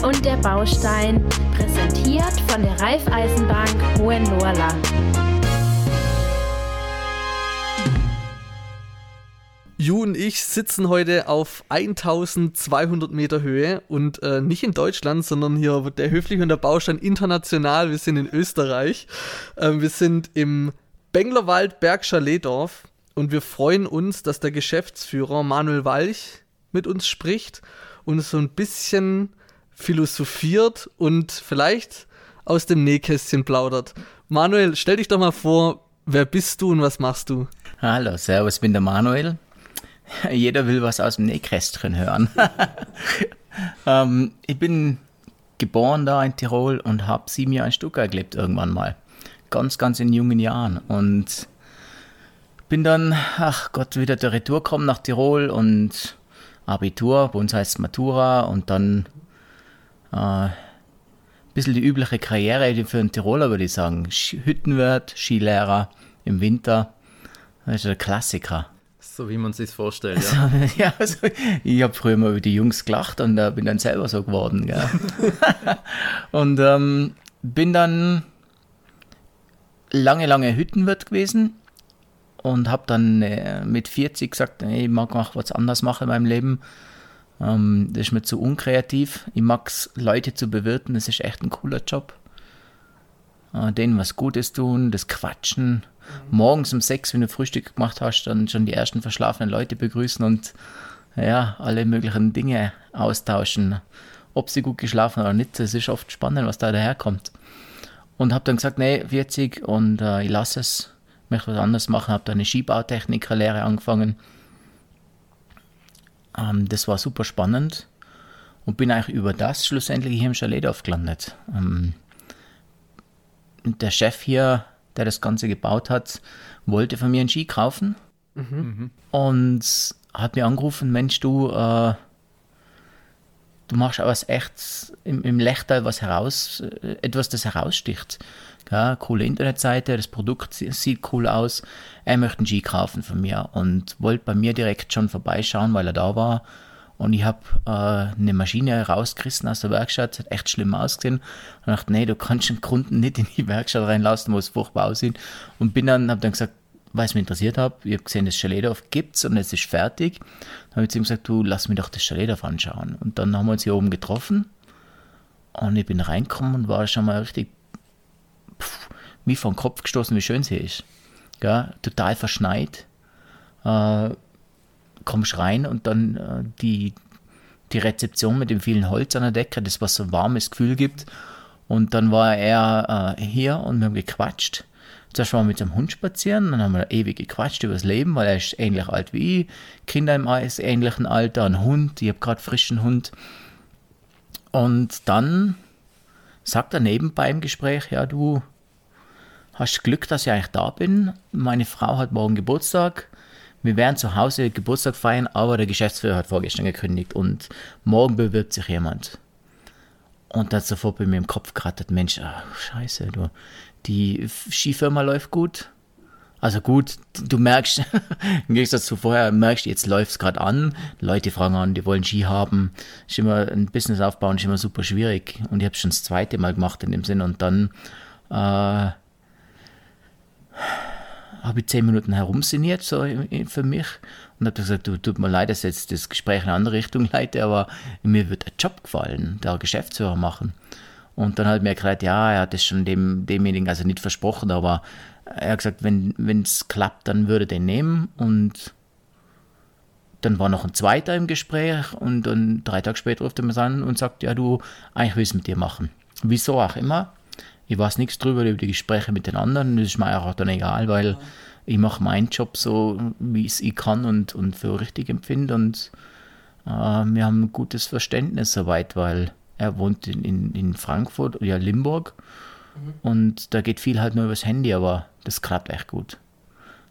Und der Baustein, präsentiert von der Raiffeisenbank Hohenlohrland. Ju und ich sitzen heute auf 1200 Meter Höhe und äh, nicht in Deutschland, sondern hier wird der Höflich und der Baustein international. Wir sind in Österreich. Ähm, wir sind im Benglerwald Bergschaleedorf und wir freuen uns, dass der Geschäftsführer Manuel Walch mit uns spricht und so ein bisschen philosophiert und vielleicht aus dem Nähkästchen plaudert. Manuel, stell dich doch mal vor, wer bist du und was machst du? Hallo, servus, bin der Manuel. Jeder will was aus dem Nähkästchen hören. ähm, ich bin geboren da in Tirol und habe sieben Jahre in Stuttgart gelebt irgendwann mal. Ganz, ganz in jungen Jahren. Und bin dann, ach Gott, wieder der Retour gekommen nach Tirol und Abitur, bei uns heißt es Matura und dann äh, ein bisschen die übliche Karriere für einen Tiroler, würde ich sagen. Hüttenwirt, Skilehrer im Winter. Das ist der Klassiker. So wie man es sich vorstellt, ja. Also, ja also, ich habe früher mal über die Jungs gelacht und äh, bin dann selber so geworden. Gell? und ähm, bin dann lange, lange Hüttenwirt gewesen und habe dann äh, mit 40 gesagt, nee, ich mag auch was anderes machen in meinem Leben. Ähm, das ist mir zu unkreativ. Ich mag es, Leute zu bewirten, das ist echt ein cooler Job. Äh, denen was Gutes tun, das Quatschen, morgens um sechs, wenn du Frühstück gemacht hast, dann schon die ersten verschlafenen Leute begrüßen und ja, alle möglichen Dinge austauschen. Ob sie gut geschlafen haben oder nicht, das ist oft spannend, was da daherkommt. Und habe dann gesagt, nee, 40 und äh, ich lasse es, möchte was anderes machen, habe dann eine Skibautechnikerlehre angefangen. Ähm, das war super spannend und bin eigentlich über das schlussendlich hier im Chaletdorf gelandet. Ähm, der Chef hier der das Ganze gebaut hat, wollte von mir einen Ski kaufen mhm. und hat mir angerufen, Mensch, du, äh, du machst aber was echt im, im Lechtal was heraus, äh, etwas, das heraussticht. Ja, coole Internetseite, das Produkt sieht cool aus. Er möchte einen Ski kaufen von mir und wollte bei mir direkt schon vorbeischauen, weil er da war und ich habe äh, eine Maschine rausgerissen aus der Werkstatt, hat echt schlimm ausgesehen. Und dachte, nee, du kannst den Kunden nicht in die Werkstatt reinlassen, wo es furchtbar aussieht. Und bin dann, habe dann gesagt, weil es mich interessiert habe, ich habe gesehen, das Chaletdorf gibt's und es ist fertig. Dann habe ich zu ihm gesagt, du, lass mich doch das Chaletdorf anschauen. Und dann haben wir uns hier oben getroffen und ich bin reingekommen und war schon mal richtig pff, wie vom Kopf gestoßen, wie schön sie ist. Ja, total verschneit. Äh, kommst rein und dann äh, die, die Rezeption mit dem vielen Holz an der Decke, das was so ein warmes Gefühl gibt. Und dann war er äh, hier und wir haben gequatscht. Zuerst waren wir mit seinem Hund spazieren, dann haben wir ewig gequatscht über das Leben, weil er ist ähnlich alt wie ich, Kinder im ähnlichen Alter, ein Hund, ich habe gerade frischen Hund. Und dann sagt er nebenbei im Gespräch, ja du hast Glück, dass ich eigentlich da bin. Meine Frau hat morgen Geburtstag wir werden zu Hause Geburtstag feiern, aber der Geschäftsführer hat vorgestern gekündigt und morgen bewirbt sich jemand. Und dann sofort bei mir im Kopf geratet, Mensch, ach, scheiße, du, die Skifirma läuft gut. Also gut, du merkst, im Gegensatz zu vorher, merkst jetzt läuft es gerade an, Leute fragen an, die wollen Ski haben, ist immer ein Business aufbauen, ist immer super schwierig. Und ich habe schon das zweite Mal gemacht in dem Sinn und dann äh, habe ich zehn Minuten herumsiniert, so für mich, und habe gesagt, du, tut mir leid, dass jetzt das Gespräch in eine andere Richtung leite, aber mir wird ein Job gefallen, der Geschäftsführer machen. Und dann hat mir gesagt, ja, er hat es schon dem, demjenigen, also nicht versprochen, aber er hat gesagt, wenn es klappt, dann würde er den nehmen. Und dann war noch ein zweiter im Gespräch und dann drei Tage später ruft er mich an und sagt, ja, du, eigentlich will ich es mit dir machen. Wieso auch immer. Ich weiß nichts drüber, über die Gespräche mit den anderen. Das ist mir auch dann egal, weil ich mache meinen Job so, wie es ich kann und, und für richtig empfinde. Und äh, wir haben ein gutes Verständnis soweit, weil er wohnt in, in, in Frankfurt, ja, Limburg. Mhm. Und da geht viel halt nur übers Handy, aber das klappt echt gut.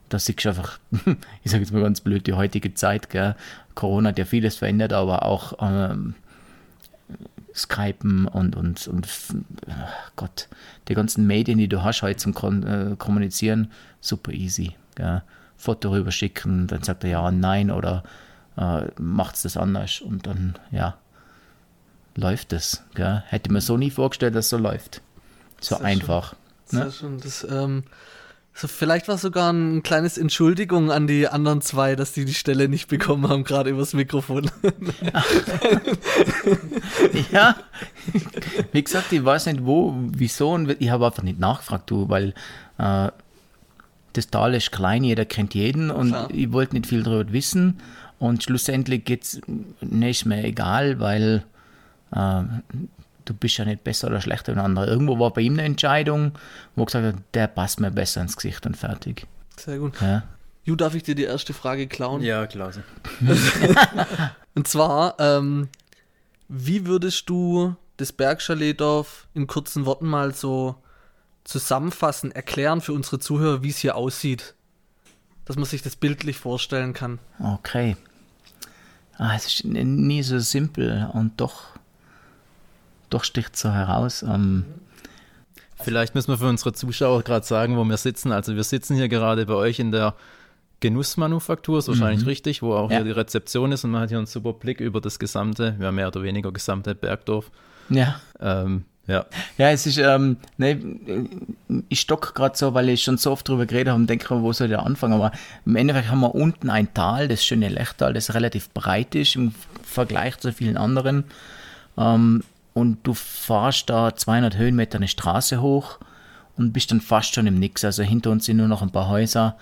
Da siehst du einfach, ich sage jetzt mal ganz blöd, die heutige Zeit, gell? Corona hat ja vieles verändert, aber auch ähm, Skypen und, und, und Gott, die ganzen Medien, die du hast heute zum Kon äh, Kommunizieren, super easy. Gell? Foto rüber schicken, dann sagt er ja, nein oder äh, macht es das anders und dann, ja, läuft es. Gell? Hätte mir so nie vorgestellt, dass es so läuft. So Sehr einfach. Sehr Ne? schön. Das, ähm, so vielleicht war sogar ein kleines Entschuldigung an die anderen zwei, dass die die Stelle nicht bekommen haben, gerade übers Mikrofon. Ja, wie gesagt, ich weiß nicht wo, wieso und ich habe einfach nicht nachgefragt, du, weil äh, das Tal ist klein, jeder kennt jeden und Klar. ich wollte nicht viel darüber wissen und schlussendlich geht's nicht mehr egal, weil äh, du bist ja nicht besser oder schlechter als ein anderer. Irgendwo war bei ihm eine Entscheidung, wo er gesagt hat, der passt mir besser ins Gesicht und fertig. Sehr gut. Ja. Ju, darf ich dir die erste Frage klauen? Ja, klasse. Und zwar, ähm, wie würdest du das Bergchaletdorf in kurzen Worten mal so zusammenfassen, erklären für unsere Zuhörer, wie es hier aussieht? Dass man sich das bildlich vorstellen kann. Okay. Ah, es ist nie so simpel und doch, doch sticht so heraus. Ähm, Vielleicht müssen wir für unsere Zuschauer gerade sagen, wo wir sitzen. Also wir sitzen hier gerade bei euch in der Genussmanufaktur, ist wahrscheinlich richtig, wo auch Ja. hier die Rezeption ist und man hat hier einen super Blick über das gesamte, ja mehr oder weniger gesamte Bergdorf. ja. Ähm, ja, Ja, es ist, ähm, ne, ich stock gerade so, weil ich schon so oft drüber geredet habe und denke, wo soll der anfangen? Aber im Endeffekt haben wir unten ein Tal, das schöne Lechtal, das relativ breit ist im Vergleich zu vielen anderen. Ähm, und du fahrst da 200 Höhenmeter eine Straße hoch und bist dann fast schon im Nix. Also hinter uns sind nur noch ein paar Häuser.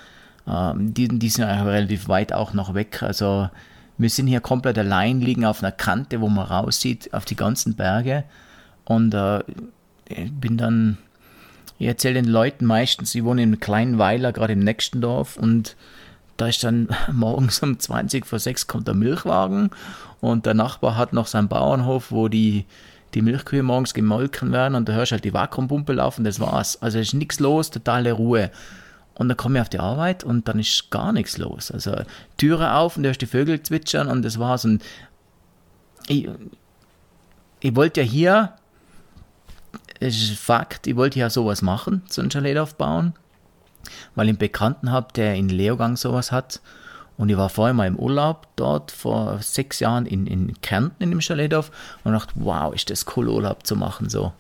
Ähm, die, die sind relativ weit auch noch weg. Also wir sind hier komplett allein, liegen auf einer Kante, wo man raussieht auf die ganzen Berge. Und äh, ich bin dann, ich erzähle den Leuten meistens, ich wohne in kleinen Weiler, gerade im nächsten Dorf und da ist dann morgens um 20 vor 6 kommt der Milchwagen und der Nachbar hat noch seinen Bauernhof, wo die, die Milchkühe morgens gemolken werden und da hörst halt die Vakuumpumpe laufen, das war's. Also ist nichts los, totale Ruhe. Und dann komme ich auf die Arbeit und dann ist gar nichts los. Also Türe auf und du hörst die Vögel zwitschern und das war's. Und ich, ich wollte ja hier, es ist Fakt, ich wollte ja sowas machen, so ein Chalet aufbauen, weil ich einen Bekannten habe, der in Leogang sowas hat. Und ich war vorher mal im Urlaub dort vor sechs Jahren in, in Kärnten in dem Chaletdorf und dachte, wow, ist das cool, Urlaub zu machen so.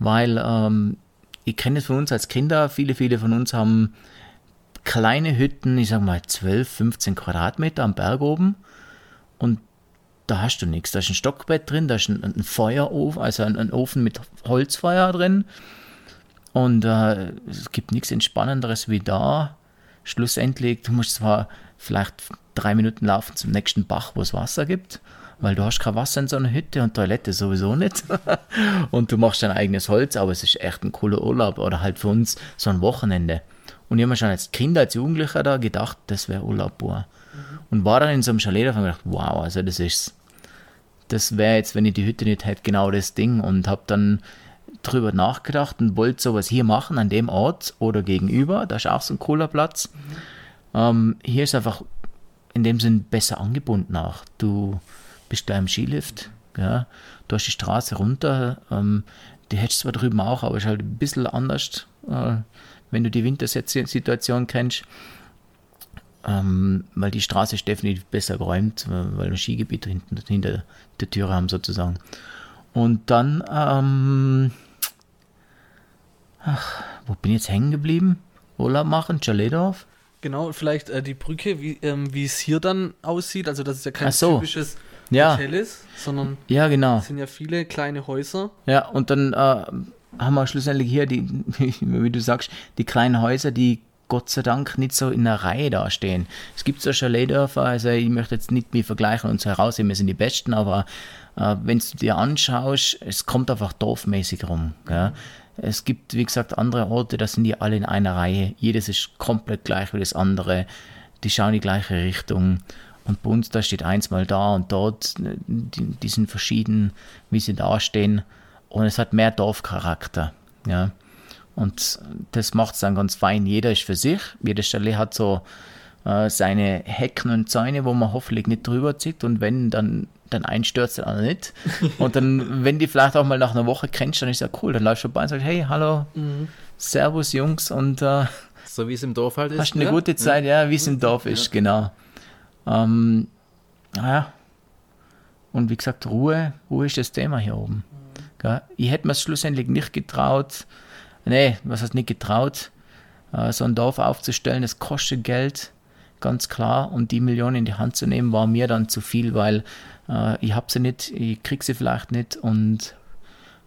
Weil ähm, ich kenne es von uns als Kinder, viele, viele von uns haben kleine Hütten, ich sag mal 12, 15 Quadratmeter am Berg oben und da hast du nichts. Da ist ein Stockbett drin, da ist ein, ein Feuerofen, also ein, ein Ofen mit Holzfeuer drin. Und äh, es gibt nichts Entspannenderes wie da. Schlussendlich, du musst zwar vielleicht drei Minuten laufen zum nächsten Bach, wo es Wasser gibt, weil du hast kein Wasser in so einer Hütte und Toilette sowieso nicht. und du machst dein eigenes Holz, aber es ist echt ein cooler Urlaub oder halt für uns so ein Wochenende. Und ich habe mir schon als Kind, als Jugendlicher da gedacht, das wäre Urlaub pur. Und war dann in so einem Chalet und gedacht, wow, also das ist, das wäre jetzt, wenn ich die Hütte nicht hätte, genau das Ding. Und habe dann drüber nachgedacht und wollte sowas hier machen, an dem Ort oder gegenüber. Da ist auch so ein cooler Platz. Ähm, hier ist einfach in dem Sinn besser angebunden auch. Du bist da im Skilift, ja, du hast die Straße runter, ähm, die hättest zwar drüben auch, aber ist halt ein bisschen anders, äh, wenn du die Wintersituation kennst. Ähm, weil die Straße ist definitiv besser geräumt, äh, weil wir ein Skigebiet hinten, hinter der Tür haben sozusagen. Und dann, ähm, ach, wo bin ich jetzt hängen geblieben? Urlaub machen, Chaletdorf? Genau, vielleicht äh, die Brücke, wie ähm, wie es hier dann aussieht. Also, dass es ja kein so. typisches Ja. Hotel ist, sondern Ja, genau. es sind ja viele kleine Häuser. Ja, und dann äh, haben wir schlussendlich hier die, wie du sagst, die kleinen Häuser, die Gott sei Dank nicht so in der Reihe dastehen. Es gibt so Chaletdörfer, also ich möchte jetzt nicht mich vergleichen und so herausheben, wir sind die Besten, aber äh, wenn du dir anschaust, es kommt einfach dorfmäßig rum. Gell? Es gibt, wie gesagt, andere Orte, da sind die alle in einer Reihe. Jedes ist komplett gleich wie das andere. Die schauen in die gleiche Richtung. Und bei uns, da steht eins mal da und dort, die, die sind verschieden, wie sie dastehen. Und es hat mehr Dorfcharakter. Ja. Und das macht es dann ganz fein. Jeder ist für sich. Jedes Chalet hat so äh, seine Hecken und Zäune, wo man hoffentlich nicht drüber zieht. Und wenn, dann, dann einstürzt, dann nicht. Und dann, wenn die vielleicht auch mal nach einer Woche kennst, dann ist ja cool. Dann läufst du vorbei und sagst, hey, hallo, Servus Jungs und äh, so wie es im Dorf halt ist. hast eine ja? gute Zeit, ja, wie es im Dorf ist, genau. Ähm, naja. und wie gesagt, Ruhe, Ruhe ist das Thema hier oben. Ich hätte mir es schlussendlich nicht getraut, nee, was heißt nicht getraut, äh, so ein Dorf aufzustellen, das kostet Geld, ganz klar, und die Millionen in die Hand zu nehmen, war mir dann zu viel, weil äh, ich habe sie nicht, ich kriege sie vielleicht nicht und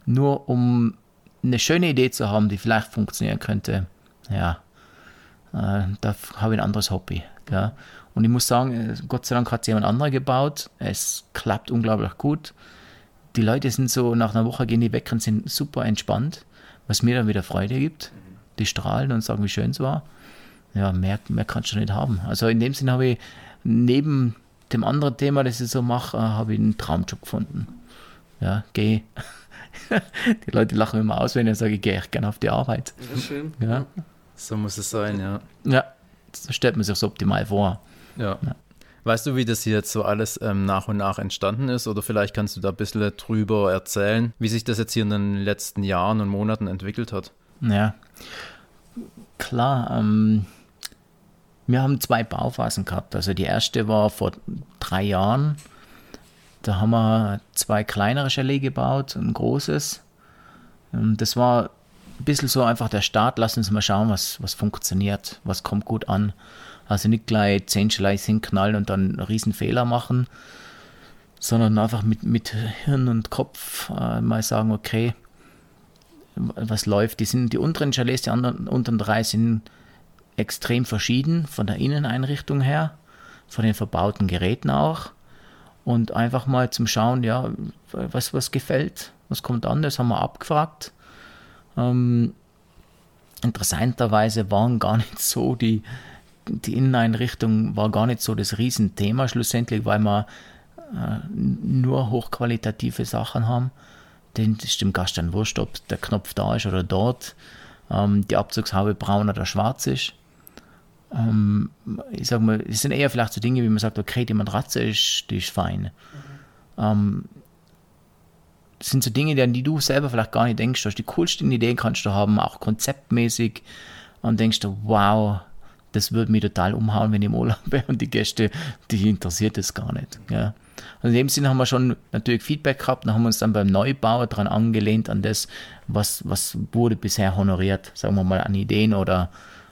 nur um eine schöne Idee zu haben, die vielleicht funktionieren könnte, ja, äh, da habe ich ein anderes Hobby. Gell? Und ich muss sagen, äh, Gott sei Dank hat es jemand anderer gebaut. Es klappt unglaublich gut. Die Leute sind so, nach einer Woche gehen die weg und sind super entspannt, was mir dann wieder Freude gibt. Die strahlen und sagen, wie schön es war. Ja, mehr, mehr kannst du nicht haben. Also in dem Sinne habe ich neben dem anderen Thema, das ich so mache, äh, habe ich einen Traumjob gefunden. Ja, geh. die Leute lachen immer aus, wenn ich sage, ich gehe echt gerne auf die Arbeit. Ja, schön. Ja, So muss es sein, ja. ja. so stellt man sich so optimal vor. Ja. Weißt du, wie das hier jetzt so alles ähm, nach und nach entstanden ist? Oder vielleicht kannst du da ein bisschen drüber erzählen, wie sich das jetzt hier in den letzten Jahren und Monaten entwickelt hat? Ja, klar. Ähm, wir haben zwei Bauphasen gehabt. Also die erste war vor drei Jahren. Da haben wir zwei kleinere Chalet gebaut, ein großes. Und das war ein bisschen so einfach der Start. Lass uns mal schauen, was, was funktioniert, was kommt gut an. Also nicht gleich zehn Chalets hinknallen und dann einen riesen Fehler machen, sondern einfach mit, mit Hirn und Kopf äh, mal sagen, okay, was läuft. Die sind die unteren Chalets, die anderen unteren drei sind extrem verschieden von der Inneneinrichtung her, von den verbauten Geräten auch. Und einfach mal zum Schauen, ja, was, was gefällt, was kommt an, das haben wir abgefragt. Ähm, interessanterweise waren gar nicht so die, die Inneneinrichtung war gar nicht so das Riesenthema schlussendlich, weil wir äh, nur hochqualitative Sachen haben. Den ist dem Gast dann wurscht, ob der Knopf da ist oder dort. Ähm, die Abzugshaube braun oder schwarz ist. Ähm, ich sag mal, es sind eher vielleicht so Dinge, wie man sagt, okay, die Matratze ist, die ist fein. Ähm, das sind so Dinge, an die du selber vielleicht gar nicht denkst. Die coolsten Ideen kannst du haben, auch konzeptmäßig. Und denkst du, wow, das würde mich total umhauen, wenn ich im Urlaub wäre und die Gäste, die interessiert das gar nicht. Ja. Und in dem Sinne haben wir schon natürlich Feedback gehabt und haben uns dann beim Neubau daran angelehnt, an das, was, was wurde bisher honoriert, sagen wir mal an Ideen oder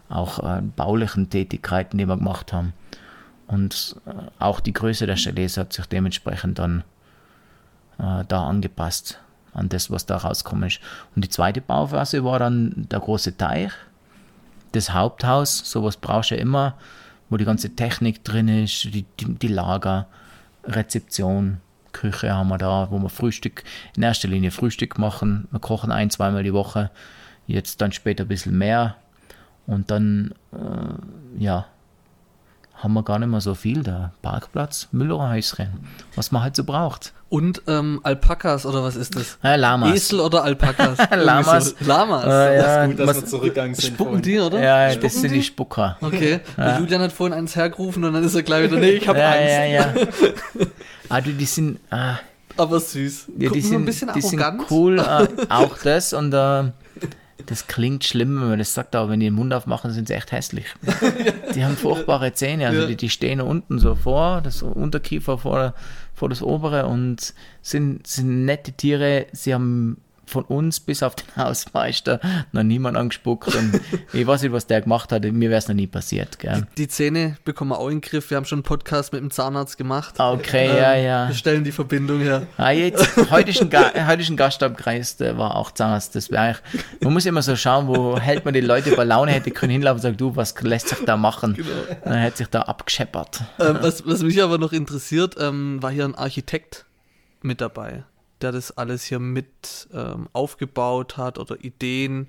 auch äh, baulichen Tätigkeiten, die wir gemacht haben. Und äh, auch die Größe der Chalets hat sich dementsprechend dann äh, da angepasst an das, was da rauskommen ist. Und die zweite Bauphase war dann der große Teich, das Haupthaus, sowas brauchst du ja immer, wo die ganze Technik drin ist, die, die, die Lager, Rezeption, Küche haben wir da, wo wir Frühstück, in erster Linie Frühstück machen. Wir kochen ein, zweimal die Woche, jetzt dann später ein bisschen mehr. Und dann, äh, ja, haben wir gar nicht mehr so viel da. Parkplatz, Müllerhäuschen, was man halt so braucht. Und ähm, Alpakas oder was ist das? Ja, Lamas. Esel oder Alpakas? Lamas. So. Lamas. Äh, ja, Gut, dass was- wir zurückgegangen sind. Spucken die, oder? ja, Spucken das sind die Spucker. Okay. Der Julian hat vorhin eins hergerufen und dann ist er gleich wieder, nee, ich habe ja, Angst. ja, ja. ah, du, die sind, ah, Aber süß. ja, die sind, ein bisschen die sind arrogant. cool. Äh, auch das und äh, das klingt schlimm, wenn man das sagt, aber wenn die den Mund aufmachen, sind sie echt hässlich. Die haben furchtbare Zähne, also Ja. die, die stehen unten so vor, das Unterkiefer vor, vor das obere und sind, sind nette Tiere. Sie haben von uns bis auf den Hausmeister noch niemand angespuckt und ich weiß nicht, was der gemacht hat, mir wäre es noch nie passiert. Gell? Die Zähne bekommen wir auch in den Griff. Wir haben schon einen Podcast mit dem Zahnarzt gemacht. Okay, ja, ja. Wir stellen die Verbindung her. Ah, jetzt, heute ist ein, Ga heute ist ein Gastabkreis, der war auch Zahnarzt. Das wäre man muss immer so schauen, wo hält man die Leute bei Laune, hätte können hinlaufen und sagen, du, was lässt sich da machen? Dann hätte sich da abgescheppert. Ähm, was, was mich aber noch interessiert, ähm, war hier ein Architekt mit dabei, der das alles hier mit ähm, aufgebaut hat oder Ideen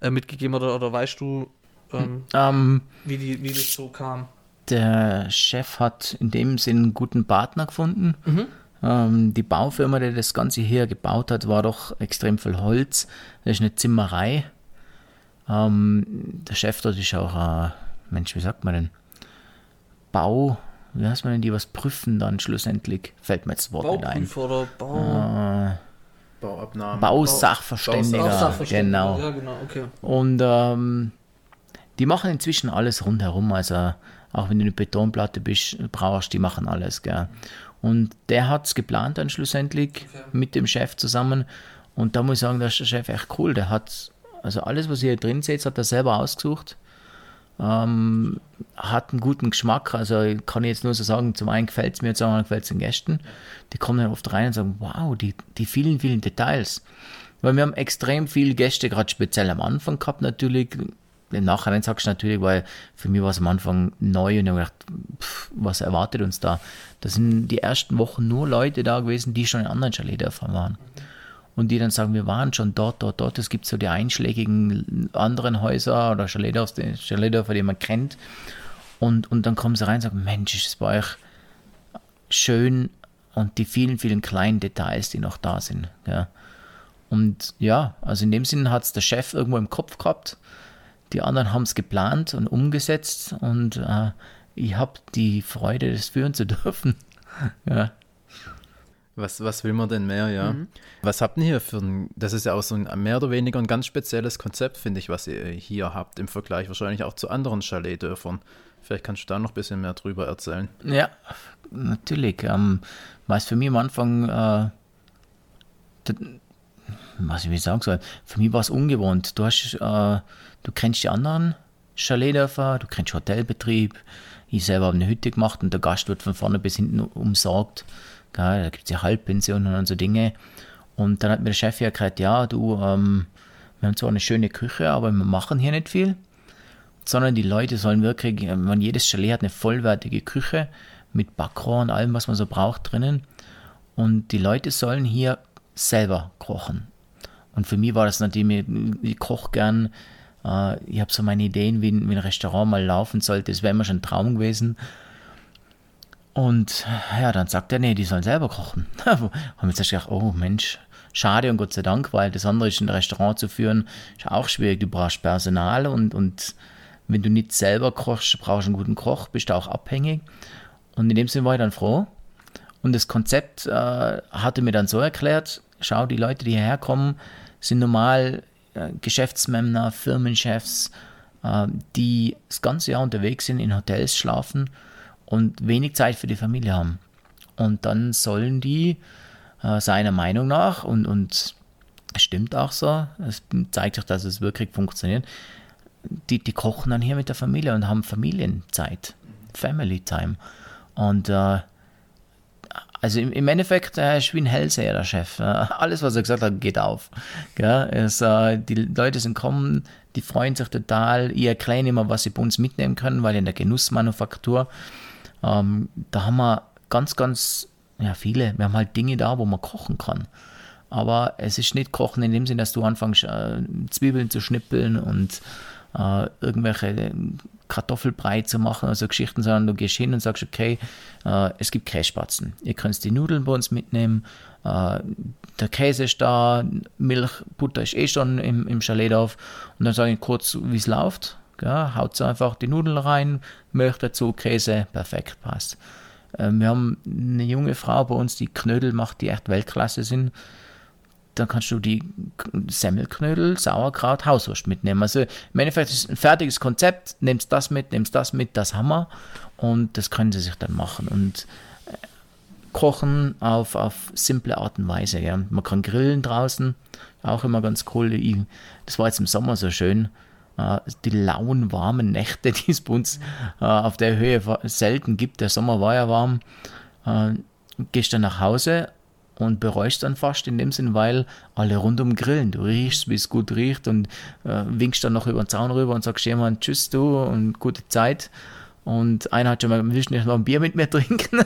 äh, mitgegeben hat oder, oder weißt du, ähm, Ähm, wie, die, wie das so kam? der Chef hat in dem Sinn einen guten Partner gefunden. Ähm, die Baufirma, die das Ganze hier gebaut hat, war doch extrem viel Holz. Das ist eine Zimmerei. Ähm, der Chef dort ist auch, ein Mensch, wie sagt man denn? Bau, wie heißt man denn, die was prüfen dann schlussendlich? Fällt mir jetzt das Wort nicht ein. Bauprüfer oder Bau... Äh, Baubabnahmen. Bausachverständiger. Sachverständiger. Genau. Ja, genau, okay. Und ähm, die machen inzwischen alles rundherum, also Auch wenn du eine Betonplatte bist, brauchst die machen alles, gell. Und der hat es geplant dann schlussendlich okay. mit dem Chef zusammen. Und da muss ich sagen, da ist der Chef echt cool. Der hat, also alles, was ihr hier drin seht, hat er selber ausgesucht. Ähm, hat einen guten Geschmack. Also kann ich jetzt nur so sagen, zum einen gefällt es mir, zum anderen gefällt es den Gästen. Die kommen dann oft rein und sagen, wow, die, die vielen, vielen Details. Weil wir haben extrem viele Gäste, gerade speziell am Anfang gehabt natürlich. Im Nachhinein sagst du natürlich, weil für mich war es am Anfang neu und ich habe gedacht, pff, was erwartet uns da? Da sind die ersten Wochen nur Leute da gewesen, die schon in anderen Chaletdörfern waren. Und die dann sagen, wir waren schon dort, dort, dort. Es gibt so die einschlägigen anderen Häuser oder Chaletdörfer, die man kennt. Und, und dann kommen sie rein und sagen, Mensch, ist es bei euch schön und die vielen, vielen kleinen Details, die noch da sind. Ja. Und ja, also in dem Sinne hat es der Chef irgendwo im Kopf gehabt. Die anderen haben es geplant und umgesetzt und äh, ich habe die Freude, das führen zu dürfen. ja. Was, was will man denn mehr, ja? Mhm. Was habt ihr hier für ein, das ist ja auch so ein mehr oder weniger ein ganz spezielles Konzept, finde ich, was ihr hier habt, im Vergleich wahrscheinlich auch zu anderen Chaletdörfern. Vielleicht kannst du da noch ein bisschen mehr drüber erzählen. Ja, natürlich. Ähm, was für mich am Anfang, äh, was ich sagen soll, für mich war es ungewohnt. Du hast, äh, du kennst die anderen Chaletdörfer, du kennst Hotelbetrieb. Ich selber habe eine Hütte gemacht und der Gast wird von vorne bis hinten umsorgt. Da gibt es ja Halbpensionen und so Dinge. Und dann hat mir der Chef ja gesagt, ja, du, ähm, wir haben zwar eine schöne Küche, aber wir machen hier nicht viel. Sondern die Leute sollen wirklich, man, jedes Chalet hat eine vollwertige Küche mit Backrohr und allem, was man so braucht drinnen. Und die Leute sollen hier selber kochen. Und für mich war das natürlich, ich koche gern, äh, ich habe so meine Ideen, wie wie ein Restaurant mal laufen sollte. Das wäre immer schon ein Traum gewesen. Und ja, dann sagt er, nee, die sollen selber kochen. haben wir jetzt gedacht, oh Mensch, schade und Gott sei Dank, weil das andere ist, ein Restaurant zu führen, ist auch schwierig. Du brauchst Personal und, und wenn du nicht selber kochst, brauchst du einen guten Koch, bist du auch abhängig. Und in dem Sinne war ich dann froh. Und das Konzept äh, hatte mir dann so erklärt, schau, die Leute, die hierher kommen, sind normal äh, Geschäftsmänner, Firmenchefs, äh, die das ganze Jahr unterwegs sind, in Hotels schlafen und wenig Zeit für die Familie haben. Und dann sollen die äh, seiner Meinung nach, und, und es stimmt auch so, es zeigt sich, dass es wirklich funktioniert, die, die kochen dann hier mit der Familie und haben Familienzeit, Family Time. Und äh, also im, im Endeffekt äh, ist wie ein Hellseher, der Chef. Äh, alles, was er gesagt hat, geht auf. Gell? Es, äh, die Leute sind kommen, die freuen sich total. Ich erkläre immer, was sie bei uns mitnehmen können, weil in der Genussmanufaktur ähm, da haben wir ganz, ganz ja, viele. Wir haben halt Dinge da, wo man kochen kann. Aber es ist nicht kochen in dem Sinn, dass du anfängst, äh, Zwiebeln zu schnippeln und äh, irgendwelche Kartoffelbrei zu machen, also Geschichten, sondern du gehst hin und sagst, okay, äh, es gibt Kässpatzen. Ihr könnt die Nudeln bei uns mitnehmen, äh, der Käse ist da, Milch, Butter ist eh schon im, im Chalet. Und dann sage ich kurz, wie es läuft. Ja, haut einfach die Nudeln rein, Milch dazu, Käse, perfekt, passt. Ähm, wir haben eine junge Frau bei uns, die Knödel macht, die echt Weltklasse sind. Dann kannst du die Semmelknödel, Sauerkraut, Hauswurst mitnehmen. Also im Endeffekt ist ein fertiges Konzept, nimmst das mit, nimmst das mit, das haben wir und das können sie sich dann machen. Und äh, kochen auf, auf simple Art und Weise. Ja. Man kann grillen draußen, auch immer ganz cool. Ich, das war jetzt im Sommer so schön. Äh, die lauen, warmen Nächte, die es bei uns äh, auf der Höhe selten gibt. Der Sommer war ja warm. Äh, gehst dann nach Hause und bereust dann fast in dem Sinn, weil alle rundum grillen. Du riechst, wie es gut riecht und winkst dann noch über den Zaun rüber und sagst jemand Tschüss du und gute Zeit. Und einer hat schon mal, willst du nicht noch ein Bier mit mir trinken?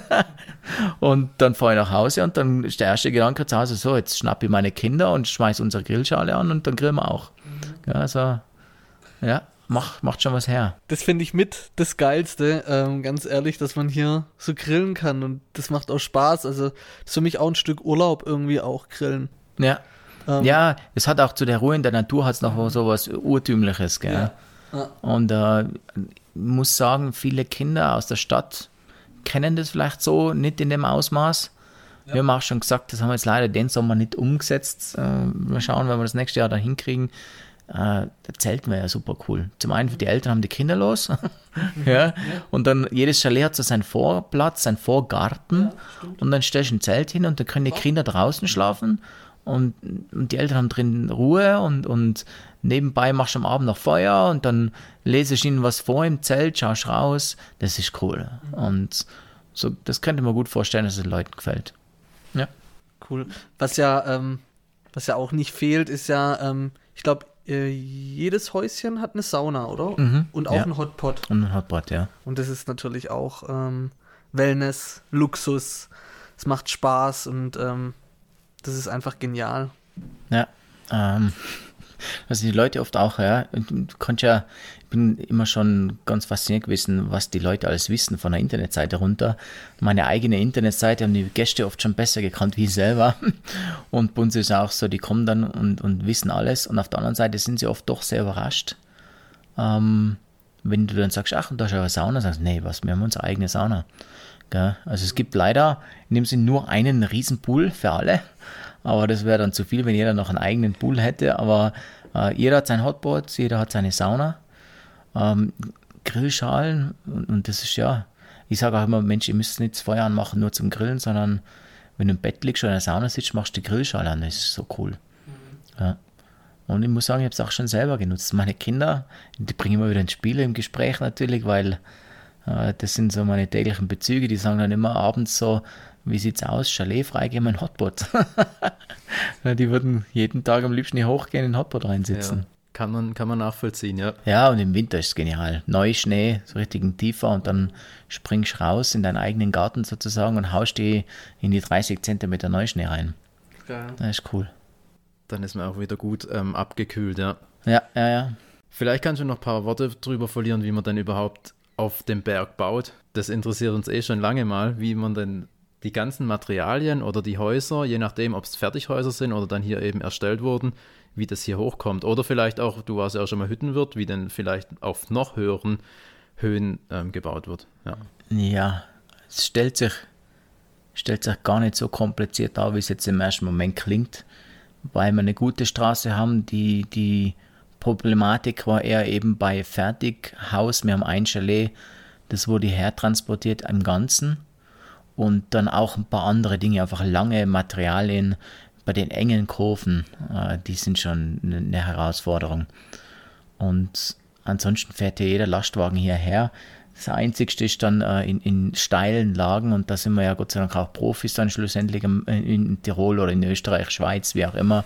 und dann fahre ich nach Hause und dann ist der erste Gedanke zu Hause, so, jetzt schnappe ich meine Kinder und schmeiße unsere Grillschale an und dann grillen wir auch. Mhm. Ja, also ja, macht, macht schon was her. Das finde ich mit das Geilste, ähm, ganz ehrlich, dass man hier so grillen kann und das macht auch Spaß. Also, das ist für mich auch ein Stück Urlaub irgendwie auch grillen. Ja. Ähm, ja, es hat auch zu der Ruhe in der Natur hat es noch so was Urtümliches, gell? Ja. Ja. Und äh, muss sagen, viele Kinder aus der Stadt kennen das vielleicht so nicht in dem Ausmaß. Ja. Wir haben auch schon gesagt, das haben wir jetzt leider den Sommer nicht umgesetzt. Äh, mal schauen, wenn wir das nächste Jahr dann hinkriegen äh, Zelten wäre ja super cool. Zum einen für die Eltern haben die Kinder los. ja. Und dann jedes Chalet hat so seinen Vorplatz, seinen Vorgarten. und dann stellst du ein Zelt hin und dann können die Kinder draußen schlafen. Und, und die Eltern haben drin Ruhe und, und nebenbei machst du am Abend noch Feuer und dann lese ich ihnen was vor im Zelt, schaust raus. Das ist cool. Und so, das könnte man gut vorstellen, dass es den Leuten gefällt. Ja. Cool. Was ja, ähm, was ja auch nicht fehlt, ist ja, ähm, ich glaube, äh, jedes Häuschen hat eine Sauna, oder? Mhm, Und auch ja. ein Hotpot. Und ein Hotpot, ja. Und das ist natürlich auch ähm, Wellness, Luxus. Es macht Spaß und ähm, das ist einfach genial. Ja, ähm, also die Leute oft auch, ja, und du kannst ja, ich bin immer schon ganz fasziniert gewesen, was die Leute alles wissen von der Internetseite runter. Meine eigene Internetseite haben die Gäste oft schon besser gekannt wie ich selber. Und bei uns ist auch so, die kommen dann und, und wissen alles und auf der anderen Seite sind sie oft doch sehr überrascht. Ähm, wenn du dann sagst, ach, und da ist ja eine Sauna, sagst du, nee, was, wir haben unsere eigene Sauna. Gell? Also es gibt leider in dem Sinn nur einen Riesenpool für alle. Aber das wäre dann zu viel, wenn jeder noch einen eigenen Pool hätte. Aber äh, jeder hat sein Hotboard, jeder hat seine Sauna. Ähm, Grillschalen und, und das ist ja, ich sage auch immer, Mensch, ihr müsst nicht das Feuer anmachen nur zum Grillen, sondern wenn du im Bett liegst oder in der Sauna sitzt, machst du die Grillschale an. Das ist so cool. Ja. Und ich muss sagen, ich habe es auch schon selber genutzt. Meine Kinder, die bringen immer wieder ins Spiel im Gespräch natürlich, weil äh, das sind so meine täglichen Bezüge. Die sagen dann immer abends so, wie sieht's aus? Chalet freigeben, ein Hotpot. Ja, die würden jeden Tag am liebsten hier hochgehen, in den Hotpot reinsitzen. Ja. Kann man, kann man nachvollziehen, ja. Ja. und im Winter ist es genial. Neuschnee, so richtig ein tiefer und dann springst du raus in deinen eigenen Garten sozusagen und haust die in die 30 Zentimeter Neuschnee rein. Geil. Das ist cool. Dann ist man auch wieder gut ähm, abgekühlt, ja. Ja, ja, ja. Vielleicht kannst du noch ein paar Worte drüber verlieren, wie man denn überhaupt auf dem Berg baut. Das interessiert uns eh schon lange mal, wie man denn die ganzen Materialien oder die Häuser, je nachdem, ob es Fertighäuser sind oder dann hier eben erstellt wurden, wie das hier hochkommt. Oder vielleicht auch, du warst ja auch schon mal Hüttenwirt, wie denn vielleicht auf noch höheren Höhen ähm, gebaut wird. Ja. Ja, es stellt sich, stellt sich gar nicht so kompliziert dar, wie es jetzt im ersten Moment klingt, weil wir eine gute Straße haben. Die, die Problematik war eher eben bei Fertighaus. Wir haben ein Chalet, das wurde hertransportiert im Ganzen und dann auch ein paar andere Dinge, einfach lange Materialien bei den engen Kurven, äh, die sind schon eine, Herausforderung. Und ansonsten fährt ja jeder Lastwagen hierher. Das Einzigste ist dann äh, in, in steilen Lagen und da sind wir ja Gott sei Dank auch Profis dann schlussendlich im, in Tirol oder in Österreich, Schweiz, wie auch immer,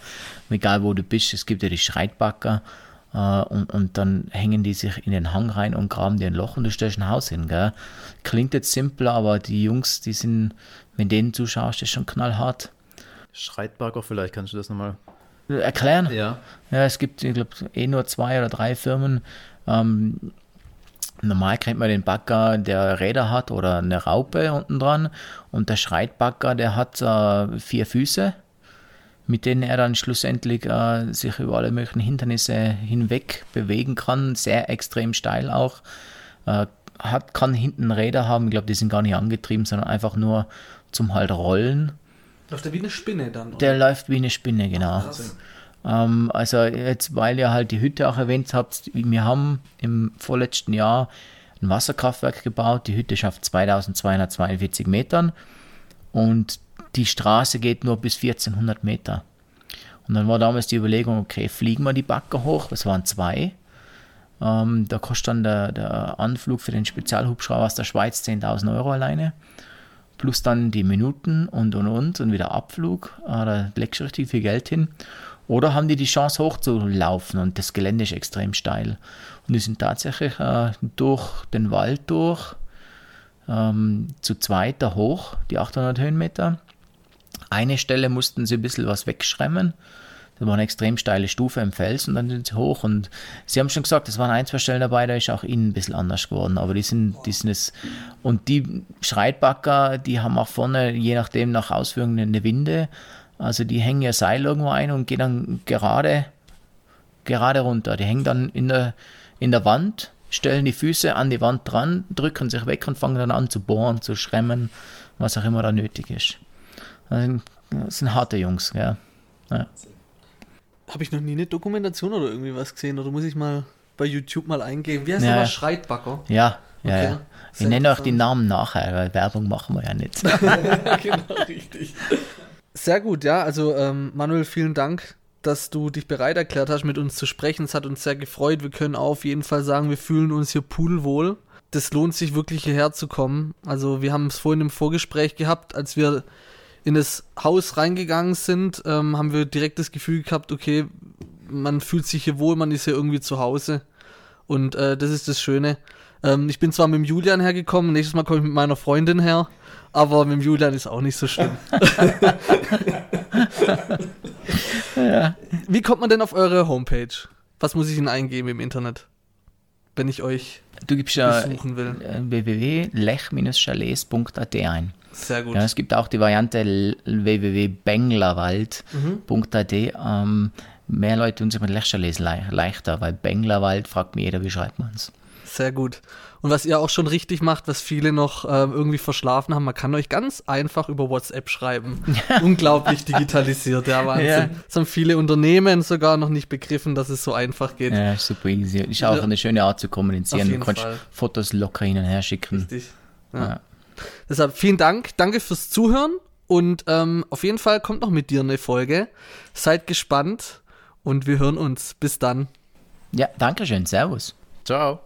egal wo du bist, es gibt ja die Schreitbacker äh, und, und dann hängen die sich in den Hang rein und graben dir ein Loch und du stellst ein Haus hin. Gell? Klingt jetzt simpel, aber die Jungs, die sind, wenn denen zuschaust, ist schon knallhart. Schreitbarker, vielleicht kannst du das nochmal Erklären? Ja. Ja, es gibt, ich glaube, eh nur zwei oder drei Firmen. Ähm, normal kennt man den Bagger, der Räder hat oder eine Raupe unten dran. Und der Schreitbagger, der hat äh, vier Füße, mit denen er dann schlussendlich äh, sich über alle möglichen Hindernisse hinweg bewegen kann. Sehr extrem steil auch. Äh, hat, kann hinten Räder haben, ich glaube, die sind gar nicht angetrieben, sondern einfach nur zum halt rollen. Läuft der wie eine Spinne dann? Oder? Der läuft wie eine Spinne, genau. Ähm, also jetzt, weil ihr halt die Hütte auch erwähnt habt, wir haben im vorletzten Jahr ein Wasserkraftwerk gebaut. Die Hütte schafft 2242 Metern und die Straße geht nur bis 1400 Meter. Und dann war damals die Überlegung, okay, fliegen wir die Backer hoch? Das waren zwei. Ähm, da kostet dann der, der Anflug für den Spezialhubschrauber aus der Schweiz 10.000 Euro alleine plus dann die Minuten und und und und wieder Abflug. Äh, da legst du richtig viel Geld hin. Oder haben die die Chance hochzulaufen und das Gelände ist extrem steil. Und die sind tatsächlich äh, durch den Wald durch, ähm, zu zweit da hoch, die 800 Höhenmeter. Eine Stelle mussten sie ein bisschen was wegschremmen. Da war eine extrem steile Stufe im Fels und dann sind sie hoch. Und sie haben schon gesagt, es waren ein, zwei Stellen dabei, da ist auch innen ein bisschen anders geworden. Aber die sind, die sind es. Und die Schreitbacker, die haben auch vorne, je nachdem nach Ausführung, eine Winde. Also die hängen ihr Seil irgendwo ein und gehen dann gerade, gerade runter. Die hängen dann in der, in der Wand, stellen die Füße an die Wand dran, drücken sich weg und fangen dann an zu bohren, zu schremmen, was auch immer da nötig ist. Das sind, das sind harte Jungs, ja. ja. Habe ich noch nie eine Dokumentation oder irgendwie was gesehen oder muss ich mal bei YouTube mal eingeben? Wie heißt Ja. der? Schreitbacker. Ja, ja, Okay. ja. Ich Sehr nenne auch die. Namen nachher, weil Werbung machen wir ja nicht. genau, richtig. Sehr gut, ja. Also, ähm, Manuel, vielen Dank, dass du dich bereit erklärt hast, mit uns zu sprechen. Es hat uns sehr gefreut. Wir können auf jeden Fall sagen, wir fühlen uns hier pudelwohl. Das lohnt sich wirklich hierher zu kommen. Also, wir haben es vorhin im Vorgespräch gehabt, als wir in das Haus reingegangen sind, ähm, haben wir direkt das Gefühl gehabt, okay, man fühlt sich hier wohl, man ist hier irgendwie zu Hause. Und äh, das ist das Schöne. Ähm, ich bin zwar mit dem Julian hergekommen, nächstes Mal komme ich mit meiner Freundin her, aber mit dem Julian ist auch nicht so schlimm. Wie kommt man denn auf eure Homepage? Was muss ich denn eingeben im Internet, wenn ich euch Du gibst ja besuchen will? äh, www.lech-chalets.at ein. Sehr gut. Ja, es gibt auch die Variante www.benglerwald.at. Ähm, mehr Leute tun sich mit Lech-Chalets le leichter, weil Benglerwald fragt mir jeder, wie schreibt man es. Sehr gut. Und was ihr auch schon richtig macht, was viele noch ähm, irgendwie verschlafen haben, man kann euch ganz einfach über WhatsApp schreiben. Unglaublich digitalisiert, ja, Wahnsinn. Ja. Das haben viele Unternehmen sogar noch nicht begriffen, dass es so einfach geht. Ja, super easy. Ist auch Ja. eine schöne Art zu kommunizieren. Auf Du kannst Fall. Fotos locker hin und her schicken. Richtig. Ja. Ja. Deshalb vielen Dank, danke fürs Zuhören und ähm, auf jeden Fall kommt noch mit dir eine Folge. Seid gespannt und wir hören uns. Bis dann. ja, danke schön. Servus. Ciao.